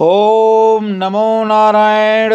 ओम नमो Narayan.